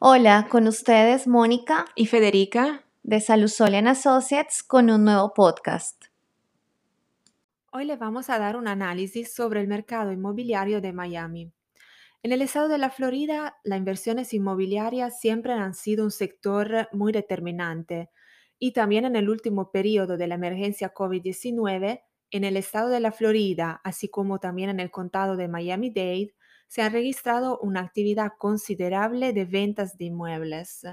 Hola, con ustedes Mónica y Federica de Salusolian Associates con un nuevo podcast. Hoy le vamos a dar un análisis sobre el mercado inmobiliario de Miami. En el estado de la Florida, las inversiones inmobiliarias siempre han sido un sector muy determinante y también en el último periodo de la emergencia COVID-19, en el estado de la Florida, así como también en el condado de Miami-Dade, se ha registrado una actividad considerable de ventas de inmuebles.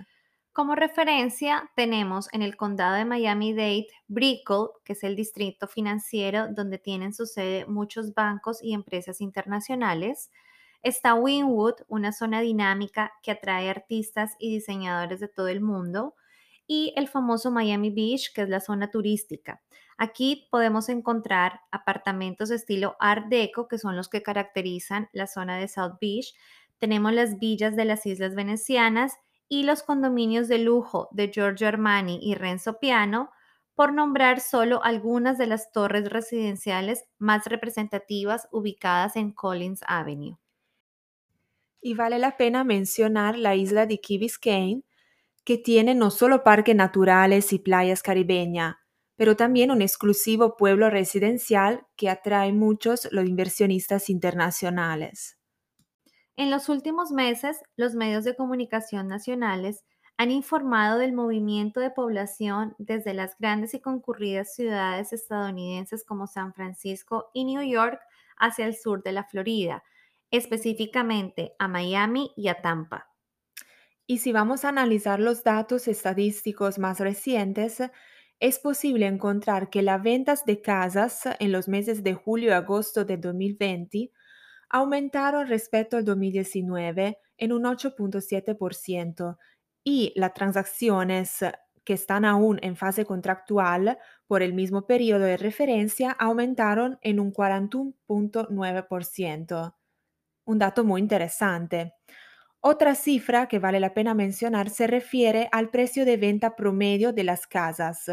Como referencia, tenemos en el condado de Miami-Dade Brickell, que es el distrito financiero donde tienen su sede muchos bancos y empresas internacionales. Está Wynwood, una zona dinámica que atrae artistas y diseñadores de todo el mundo. Y el famoso Miami Beach, que es la zona turística. Aquí podemos encontrar apartamentos de estilo Art Deco, que son los que caracterizan la zona de South Beach. Tenemos las villas de las Islas Venecianas y los condominios de lujo de Giorgio Armani y Renzo Piano, por nombrar solo algunas de las torres residenciales más representativas ubicadas en Collins Avenue. Y vale la pena mencionar la isla de Key Biscayne, que tiene no solo parques naturales y playas caribeñas, pero también un exclusivo pueblo residencial que atrae muchos los inversionistas internacionales. En los últimos meses, los medios de comunicación nacionales han informado del movimiento de población desde las grandes y concurridas ciudades estadounidenses como San Francisco y New York hacia el sur de la Florida, específicamente a Miami y a Tampa. Y si vamos a analizar los datos estadísticos más recientes, es posible encontrar que las ventas de casas en los meses de julio y agosto de 2020 aumentaron respecto al 2019 en un 8.7% y las transacciones que están aún en fase contractual por el mismo periodo de referencia aumentaron en un 41.9%. Un dato muy interesante. Otra cifra que vale la pena mencionar se refiere al precio de venta promedio de las casas,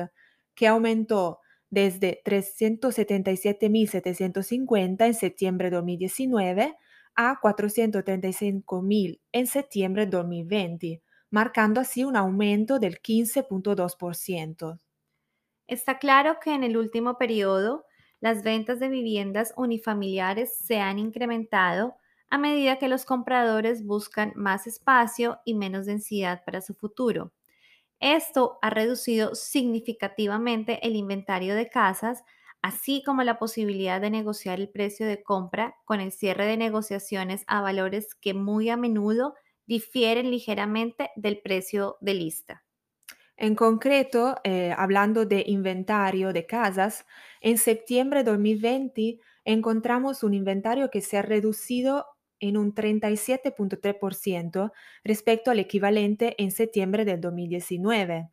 que aumentó desde 377.750 en septiembre de 2019 a 435.000 en septiembre de 2020, marcando así un aumento del 15.2%. Está claro que en el último periodo las ventas de viviendas unifamiliares se han incrementado a medida que los compradores buscan más espacio y menos densidad para su futuro. Esto ha reducido significativamente el inventario de casas, así como la posibilidad de negociar el precio de compra con el cierre de negociaciones a valores que muy a menudo difieren ligeramente del precio de lista. En concreto, eh, hablando de inventario de casas, en septiembre de 2020 encontramos un inventario que se ha reducido en un 37.3% respecto al equivalente en septiembre del 2019.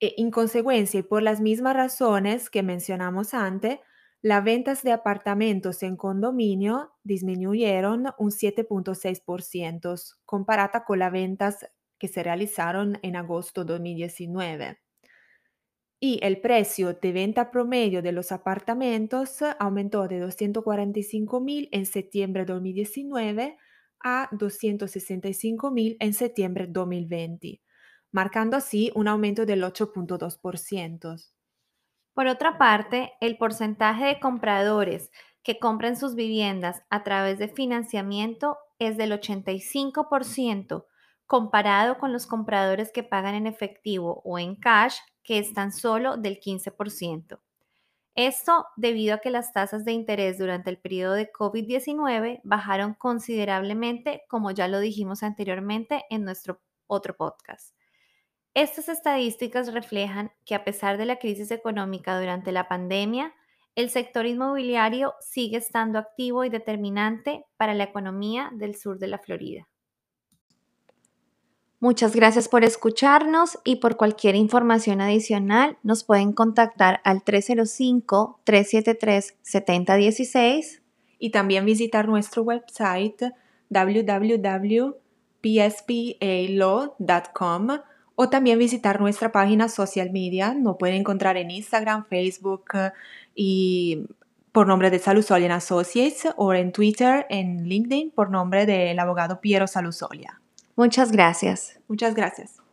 E, en consecuencia, y por las mismas razones que mencionamos antes, las ventas de apartamentos en condominio disminuyeron un 7.6% comparada con las ventas que se realizaron en agosto de 2019 y el precio de venta promedio de los apartamentos aumentó de 245 mil en septiembre de 2019 a 265 mil en septiembre de 2020, marcando así un aumento del 8.2%. Por otra parte, el porcentaje de compradores que compran sus viviendas a través de financiamiento es del 85%, comparado con los compradores que pagan en efectivo o en cash, que es tan solo del 15%. Esto debido a que las tasas de interés durante el periodo de COVID-19 bajaron considerablemente, como ya lo dijimos anteriormente en nuestro otro podcast. Estas estadísticas reflejan que a pesar de la crisis económica durante la pandemia, el sector inmobiliario sigue estando activo y determinante para la economía del sur de la Florida. Muchas gracias por escucharnos y por cualquier información adicional nos pueden contactar al 305-373-7016 y también visitar nuestro website www.pspalaw.com o también visitar nuestra página social media. Nos pueden encontrar en Instagram, Facebook y por nombre de Salusolia Associates o en Twitter, en LinkedIn por nombre del abogado Piero Salusolia. Muchas gracias. Muchas gracias.